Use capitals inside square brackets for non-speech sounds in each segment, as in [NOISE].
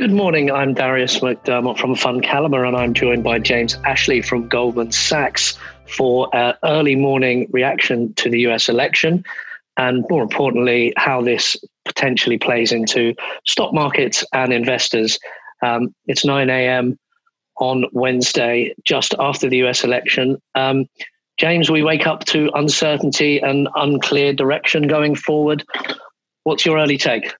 Good morning. I'm Darius McDermott from FundCalibre, and I'm joined by James Ashley from Goldman Sachs for an early morning reaction to the US election, and more importantly, how this potentially plays into stock markets and investors. Um, it's 9 a.m. on Wednesday, just after the US election. Um, James, we wake up to uncertainty and unclear direction going forward. What's your early take?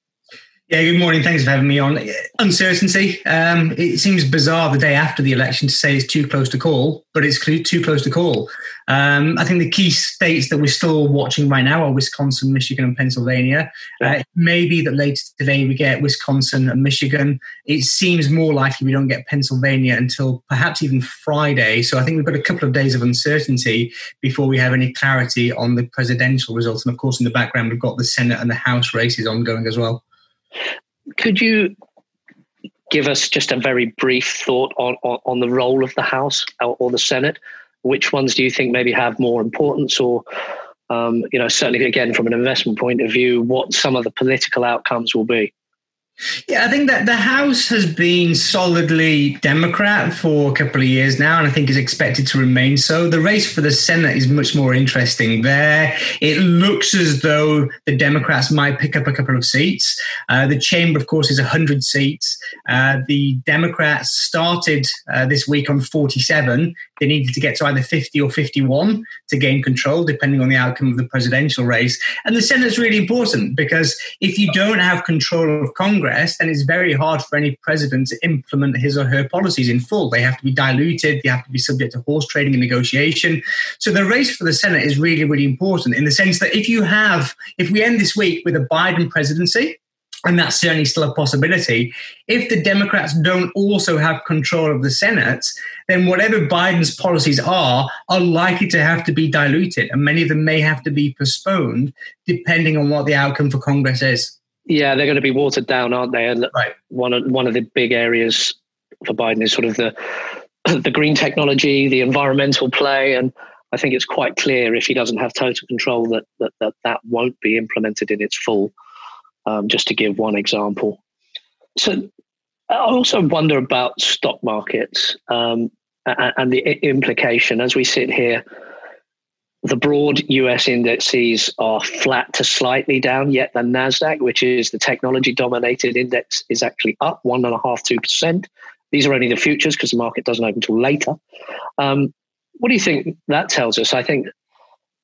Yeah, good morning. Thanks for having me on. Uncertainty. Um, it seems bizarre the day after the election to say it's too close to call, but it's too close to call. Um, I think the key states that we're still watching right now are Wisconsin, Michigan, and Pennsylvania. Uh, it may be that later today we get Wisconsin and Michigan. It seems more likely we don't get Pennsylvania until perhaps even Friday. So I think we've got a couple of days of uncertainty before we have any clarity on the presidential results. And of course, in the background, we've got the Senate and the House races ongoing as well. Could you give us just a very brief thought on, on, on, the role of the House or the Senate? Which ones do you think maybe have more importance, or um, you know, certainly again from an investment point of view, what some of the political outcomes will be? Yeah, I think that the House has been solidly Democrat for a couple of years now, and I think is expected to remain so. The race for the Senate is much more interesting. There, it looks as though the Democrats might pick up a couple of seats. Uh, the chamber, of course, is 100 seats. Uh, the Democrats started uh, this week on 47. They needed to get to either 50 or 51 to gain control, depending on the outcome of the presidential race. And the Senate is really important because if you don't have control of Congress, then it's very hard for any president to implement his or her policies in full. They have to be diluted, they have to be subject to horse trading and negotiation. So the race for the Senate is really, really important in the sense that if you have, if we end this week with a Biden presidency, and that's certainly still a possibility. If the Democrats don't also have control of the Senate, then whatever Biden's policies are, are likely to have to be diluted, and many of them may have to be postponed depending on what the outcome for Congress is. Yeah, they're going to be watered down, aren't they? And right. one of one of the big areas for Biden is sort of the [CLEARS THROAT] the green technology, the environmental play, and I think it's quite clear if he doesn't have total control that that that, that won't be implemented in its full. Um, just to give one example. So I also wonder about stock markets um, and, the implication as we sit here the broad US indices are flat to slightly down, yet the NASDAQ, which is the technology dominated index, is actually up one and a half, two percent. These are only the futures because the market doesn't open until later. Um, what do you think that tells us? I think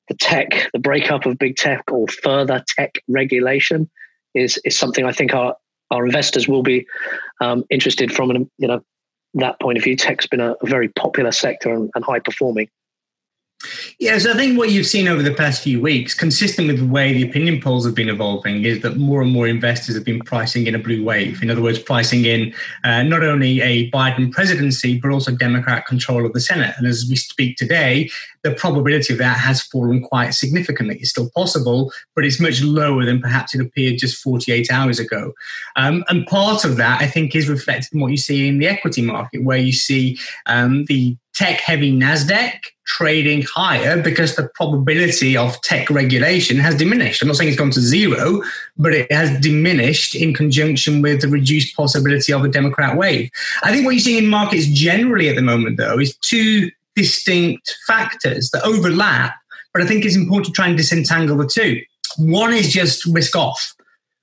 the tech, the breakup of big tech or further tech regulation is, is something I think our, our investors will be um, interested from an, you know, that point of view. Tech's been a, a very popular sector and, and high performing. Yes, I think what you've seen over the past few weeks, consistent with the way the opinion polls have been evolving, is that more and more investors have been pricing in a blue wave. In other words, pricing in uh, not only a Biden presidency, but also Democrat control of the Senate. And as we speak today, the probability of that has fallen quite significantly. It's still possible, but it's much lower than perhaps it appeared just 48 hours ago. Um, and part of that, I think, is reflected in what you see in the equity market, where you see um, the tech heavy NASDAQ trading higher because the probability of tech regulation has diminished. I'm not saying it's gone to zero, but it has diminished in conjunction with the reduced possibility of a Democrat wave. I think what you're seeing in markets generally at the moment, though, is two distinct factors that overlap, but I think it's important to try and disentangle the two. One is just risk off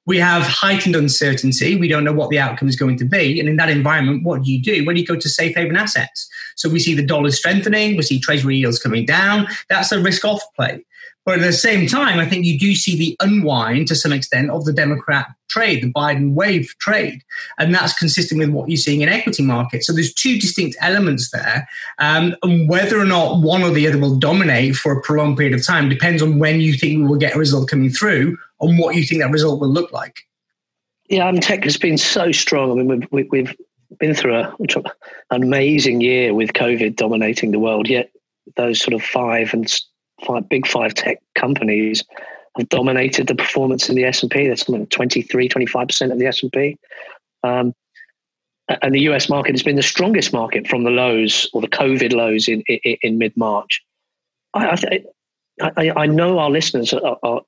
we have heightened uncertainty. We don't know what the outcome is going to be. And in that environment, what do you do? When you go to safe haven assets. So we see the dollar strengthening, we see treasury yields coming down. That's a risk off play. But at the same time, I think you do see the unwind to some extent of the Democrat trade, the Biden wave trade. And that's consistent with what you're seeing in equity markets. So there's two distinct elements there. Um, and whether or not one or the other will dominate for a prolonged period of time depends on when you think we will get a result coming through and what you think that result will look like. Yeah, I mean, tech has been so strong. I mean, we've, we've been through a, an amazing year with COVID dominating the world, yet those sort of five and five big five tech companies have dominated the performance in the S&P. That's something like 23, 25% of the S&P. Um, and the US market has been the strongest market from the lows or the COVID lows in, in, in mid March. I, I, I, know our listeners are, are,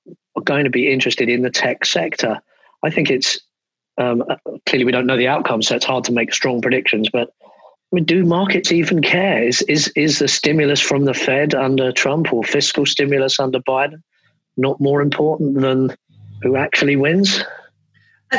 going to be interested in the tech sector. I think it's Um, clearly, we don't know the outcome, so it's hard to make strong predictions. But I mean, do markets even care? Is is is the stimulus from the Fed under Trump or fiscal stimulus under Biden not more important than who actually wins?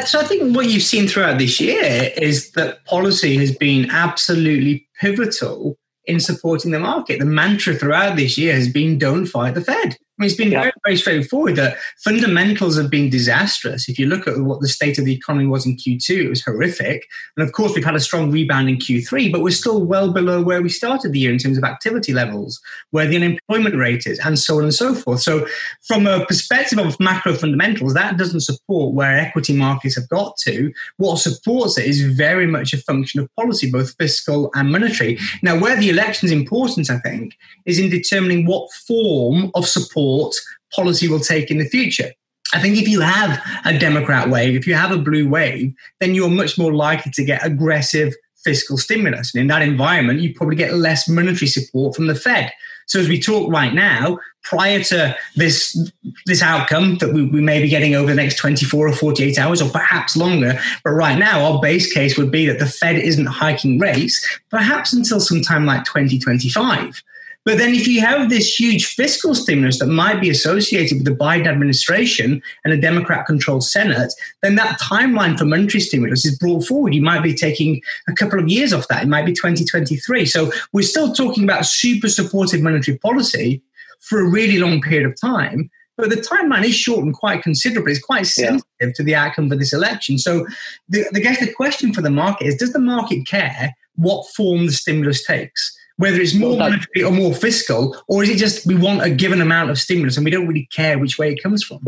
So I think what you've seen throughout this year is that policy has been absolutely pivotal in supporting the market. The mantra throughout this year has been don't fight the Fed. I mean, it's been yeah. very, very straightforward that fundamentals have been disastrous. If you look at what the state of the economy was in Q2, it was horrific. And of course, we've had a strong rebound in Q3, but we're still well below where we started the year in terms of activity levels, where the unemployment rate is, and so on and so forth. So, from a perspective of macro fundamentals, that doesn't support where equity markets have got to. What supports it is very much a function of policy, both fiscal and monetary. Now, where the election is important, I think, is in determining what form of support support policy will take in the future. I think if you have a Democrat wave, if you have a blue wave, then you're much more likely to get aggressive fiscal stimulus. And in that environment, you probably get less monetary support from the Fed. So as we talk right now, prior to this this outcome that we, we, may be getting over the next 24 or 48 hours or perhaps longer, but right now our base case would be that the Fed isn't hiking rates perhaps until sometime like 2025. But then, if you have this huge fiscal stimulus that might be associated with the Biden administration and a Democrat controlled Senate, then that timeline for monetary stimulus is brought forward. You might be taking a couple of years off that. It might be 2023. So we're still talking about super supportive monetary policy for a really long period of time. But the timeline is shortened quite considerably. It's quite sensitive yeah. to the outcome for this election. So the, I guess the question for the market is does the market care what form the stimulus takes? Whether it's more well, monetary or more fiscal, or is it just we want a given amount of stimulus and we don't really care which way it comes from?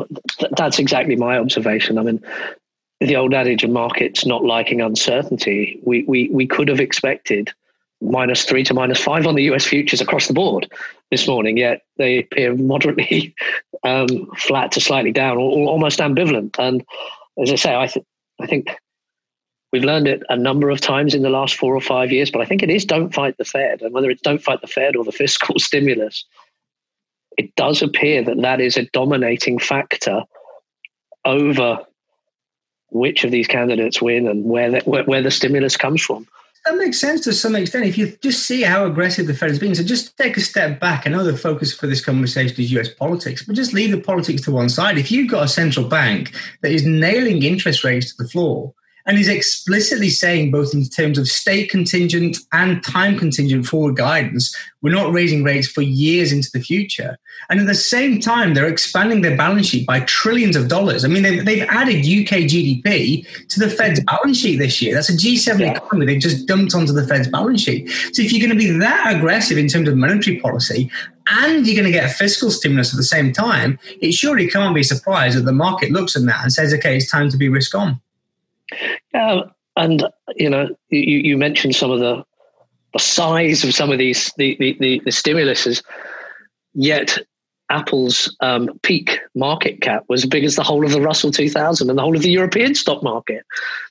That's exactly my observation. I mean, the old adage of markets not liking uncertainty, we, we, we could have expected minus three to minus five on the US futures across the board this morning, yet they appear moderately [LAUGHS] um, flat to slightly down or, or, almost ambivalent. And as I say, I, th- I think We've learned it a number of times in the last four or five years, but I think it is don't fight the Fed. And whether it's don't fight the Fed or the [LAUGHS] fiscal stimulus, it does appear that that is a dominating factor over which of these candidates win and where the, where, where the stimulus comes from. That makes sense to some extent. If you just see how aggressive the Fed has been, so just take a step back. I know the focus for this conversation is US politics, but just leave the politics to one side. If you've got a central bank that is nailing interest rates to the floor, and is explicitly saying, both in terms of state contingent and time contingent forward guidance, we're not raising rates for years into the future. And at the same time, they're expanding their balance sheet by trillions of dollars. I mean, they've, they've added UK GDP to the Fed's balance sheet this year. That's a G7 yeah. economy they've just dumped onto the Fed's balance sheet. So if you're going to be that aggressive in terms of monetary policy, and you're going to get fiscal stimulus at the same time, it surely can't be a surprise that the market looks at that and says, okay, it's time to be risk on. Yeah, and you know, you, you mentioned some of the the size of some of these the the, the, the stimuluses, yet Apple's um, peak market cap was as big as the whole of the Russell 2000 and the whole of the European stock market.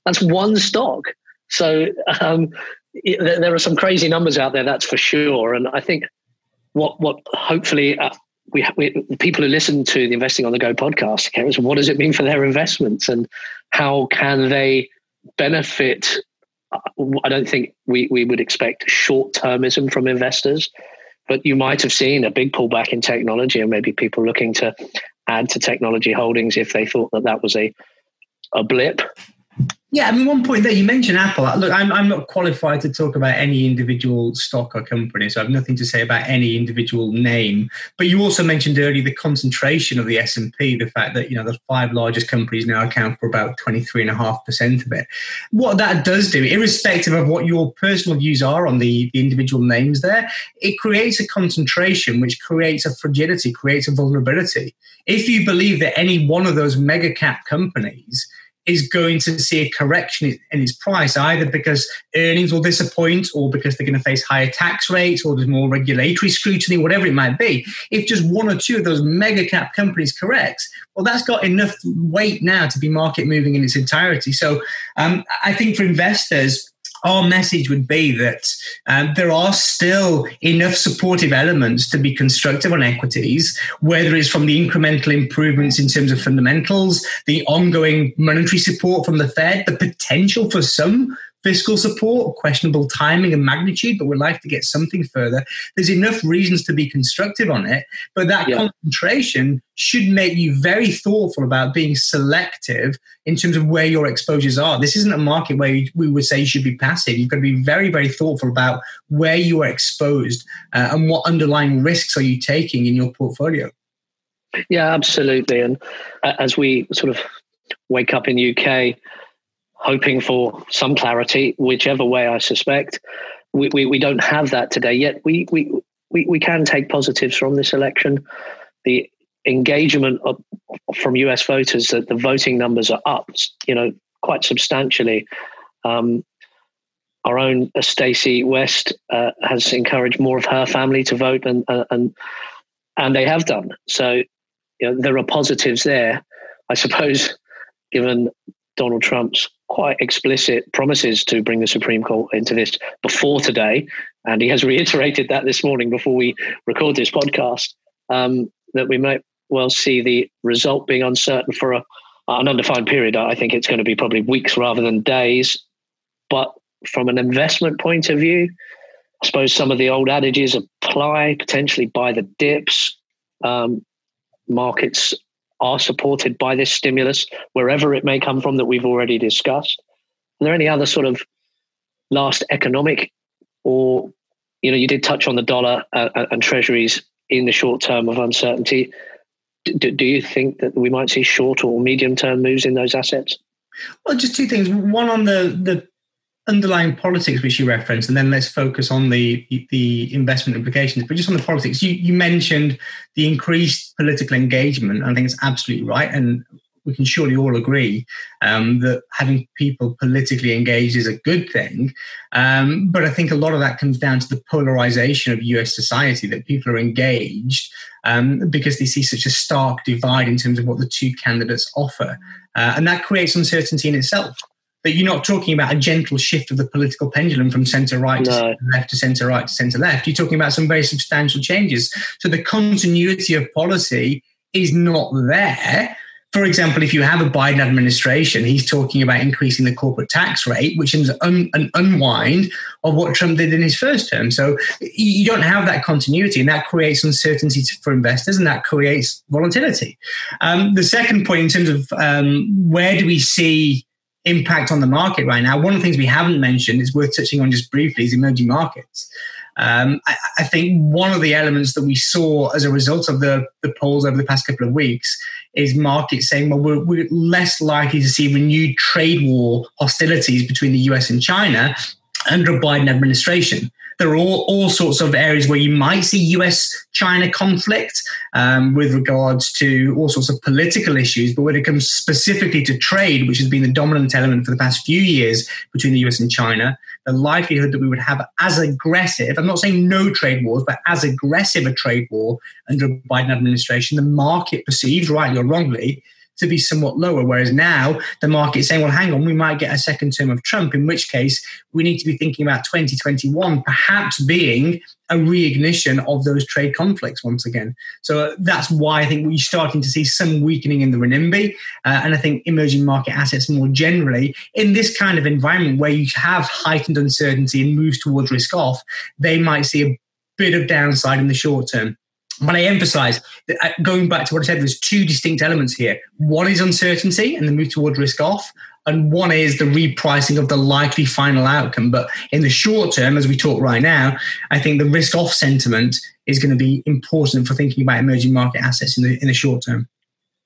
That's one stock. So um, it, there are some crazy numbers out there, that's for sure. And I think what what hopefully uh, we, we people who listen to the Investing on the Go podcast is what does it mean for their investments and how can they benefit? I don't think we, we would expect short termism from investors, but you might have seen a big pullback in technology and maybe people looking to add to technology holdings if they thought that that was a a blip yeah, I mean, one point there you mentioned Apple. Look, I'm, I'm not qualified to talk about any individual stock or company, so I have nothing to say about any individual name. But you also mentioned earlier the concentration of the S and P, the fact that you know the five largest companies now account for about twenty three and a half percent of it. What that does do, irrespective of what your personal views are on the, the individual names, there, it creates a concentration which creates a fragility, creates a vulnerability. If you believe that any one of those mega cap companies is going to see a correction in its price, either because earnings will disappoint or because they're going to face higher tax rates or there's more regulatory scrutiny, whatever it might be. If just one or two of those mega cap companies corrects, well, that's got enough weight now to be market moving in its entirety. So um, I think for investors, our message would be that um, there are still enough supportive elements to be constructive on equities, whether it's from the incremental improvements in terms of fundamentals, the ongoing monetary support from the Fed, the potential for some fiscal support, questionable timing and magnitude, but we'd like to get something further. There's enough reasons to be constructive on it, but that yeah. concentration should make you very thoughtful about being selective in terms of where your exposures are. This isn't a market where we would say you should be passive. You've got to be very, very thoughtful about where you are exposed uh, and what underlying risks are you taking in your portfolio. Yeah, absolutely. And uh, as we sort of wake up in UK, hoping for some clarity, whichever way I suspect. We, we, we don't have that today yet. We, we, we, we can take positives from this election. The engagement of, from US voters that the voting numbers are up, you know, quite substantially. Um, our own uh, Stacey West uh, has encouraged more of her family to vote, and uh, and and they have done. So, you know, there are positives there. I suppose, given Donald Trump's quite explicit promises to bring the Supreme Court into this before today, and he has [LAUGHS] reiterated that this morning before we record this podcast, um, that we might well see the result being uncertain for a, an undefined period. I think it's going to be probably weeks rather than days. But from an investment point of view, I suppose some of the old adages apply potentially buy the dips. Um, markets are supported by this stimulus, wherever it may come from that we've already discussed? Are there any other sort of last economic or, you know, you did touch on the dollar uh, uh and treasuries in the short term of uncertainty. Do, do you think that we might see short or medium term moves in those assets? Well, just two things. One on the the underlying politics which you referenced, and then let's focus on the the investment implications. But just on the politics, you, you mentioned the increased political engagement. I think it's absolutely right, and we can surely all agree um, that having people politically engaged is a good thing. Um, but I think a lot of that comes down to the polarization of US society that people are engaged um, because they see such a stark divide in terms of what the two candidates offer. Uh, and that creates uncertainty in itself that you're not talking about a gentle shift of the political pendulum from centre right no. to center left to centre right to centre left. You're talking about some very substantial changes. So the continuity of policy is not there for example, if you have a Biden administration, he's talking about increasing the corporate tax rate, which is un, an unwind of what Trump did in his first term. So you don't have that continuity, and that creates uncertainty for investors, and that creates volatility. Um, the second point, in terms of um, where do we see impact on the market right now, one of the things we haven't mentioned is worth touching on just briefly is emerging markets. Um, I, I, think one of the elements that we saw as a result of the, the polls over the past couple of weeks is markets saying, well, we're, we're less likely to see renewed trade war hostilities between the US and China under a Biden administration there are all, all sorts of areas where you might see US China conflict um, with regards to all sorts of political issues. But when it comes specifically to trade, which has been the dominant element for the past few years between the US and China, the likelihood that we would have as aggressive, I'm not saying no trade wars, but as aggressive a trade war under a Biden administration, the market perceives, rightly or wrongly, to be somewhat lower. Whereas now the market is saying, well, hang on, we might get a second term of Trump, in which case we need to be thinking about 2021 perhaps being a reignition of those trade conflicts once again. So that's why I think we're starting to see some weakening in the renminbi. Uh, and I think emerging market assets more generally, in this kind of environment where you have heightened uncertainty and moves towards risk off, they might see a bit of downside in the short term. But I emphasize that uh, going back to what I said, there's two distinct elements here. One is uncertainty and the move toward risk off, and one is the repricing of the likely final outcome. But in the short term, as we talk right now, I think the risk off sentiment is going to be important for thinking about emerging market assets in the in the short term.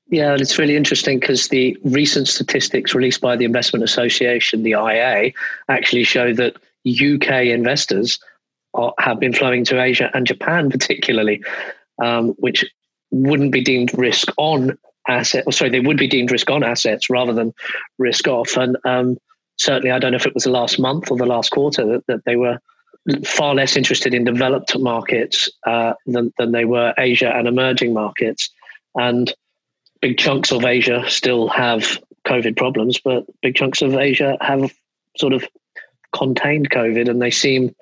Yeah, and it's really interesting because the recent statistics released by the Investment Association, the IA, actually show that UK investors have been flowing to Asia and Japan, particularly um, which wouldn't be deemed risk on asset, or sorry, they would be deemed risk on assets rather than risk off. And um, certainly, I don't know if it was the last month or the last quarter that, that they were far less interested in developed markets uh, than, than they were Asia and emerging markets. And big chunks of Asia still have COVID problems, but big chunks of Asia have sort of contained COVID, and they seem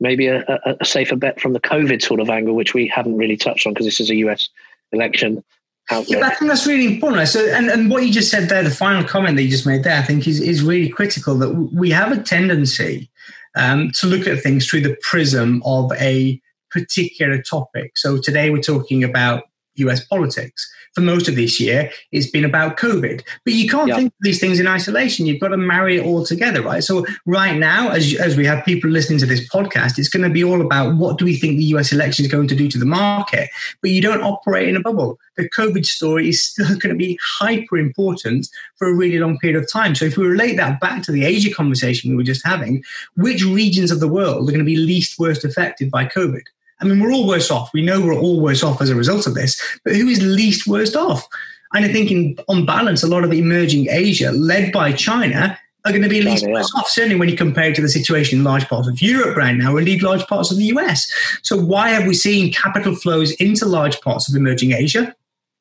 maybe a, a, a, safer bet from the COVID sort of angle, which we haven't really touched on because this is a US election. Outlet. Yeah, I think that's really important. So, and, and what you just said there, the final comment that you just made there, I think is, is really critical that we have a tendency um, to look at things through the prism of a particular topic. So today we're talking about US politics. For most of this year, it's been about COVID. But you can't think of these things in isolation. You've got to marry it all together, right? So right now, as, as we have people listening to this podcast, it's going to be all about what do we think the US election is going to do to the market. But you don't operate in a bubble. The COVID story is still [LAUGHS] going to be hyper important for a really long period of time. So if we relate that back to the Asia conversation we were just having, which regions of the world are going to be least worst affected by COVID? I mean, we're all worse off. We know we're all worse off as a result of this, but who is least worst off? And I think, in, on balance, a lot of emerging Asia, led by China, are going to be least worse off, certainly when you compare it to the situation in large parts of Europe right now, or indeed large parts of the US. So, why have we seen capital flows into large parts of emerging Asia?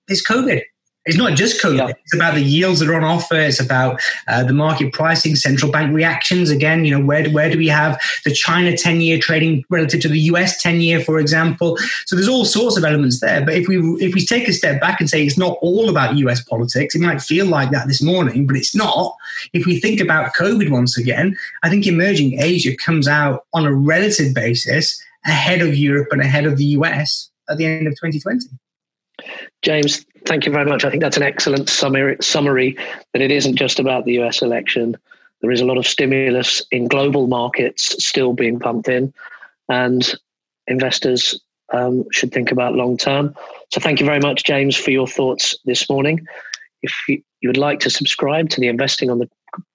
It's COVID. It's not just COVID. Yeah. It's about the yields that are on offer. It's about uh, the market pricing, central bank reactions. Again, you know, where, where do we have the China 10 year trading relative to the US 10 year, for example? So there's all sorts of elements there. But if we, if we take a step back and say it's not all about US politics, it might feel like that this morning, but it's not. If we think about COVID once again, I think emerging Asia comes out on a relative basis ahead of Europe and ahead of the US at the end of 2020. James, thank you very much. I think that's an excellent summary, summary that it isn't just about the US election. There is a lot of stimulus in global markets still being pumped in, and investors um, should think about long term. So, thank you very much, James, for your thoughts this morning. If you, you would like to subscribe to the Investing on the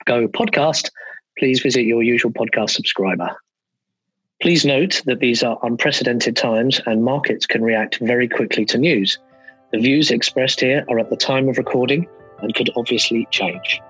Go podcast, please visit your usual podcast subscriber. Please note that these are unprecedented times and markets can react very quickly to news. The views expressed here are at the time of recording and could obviously change.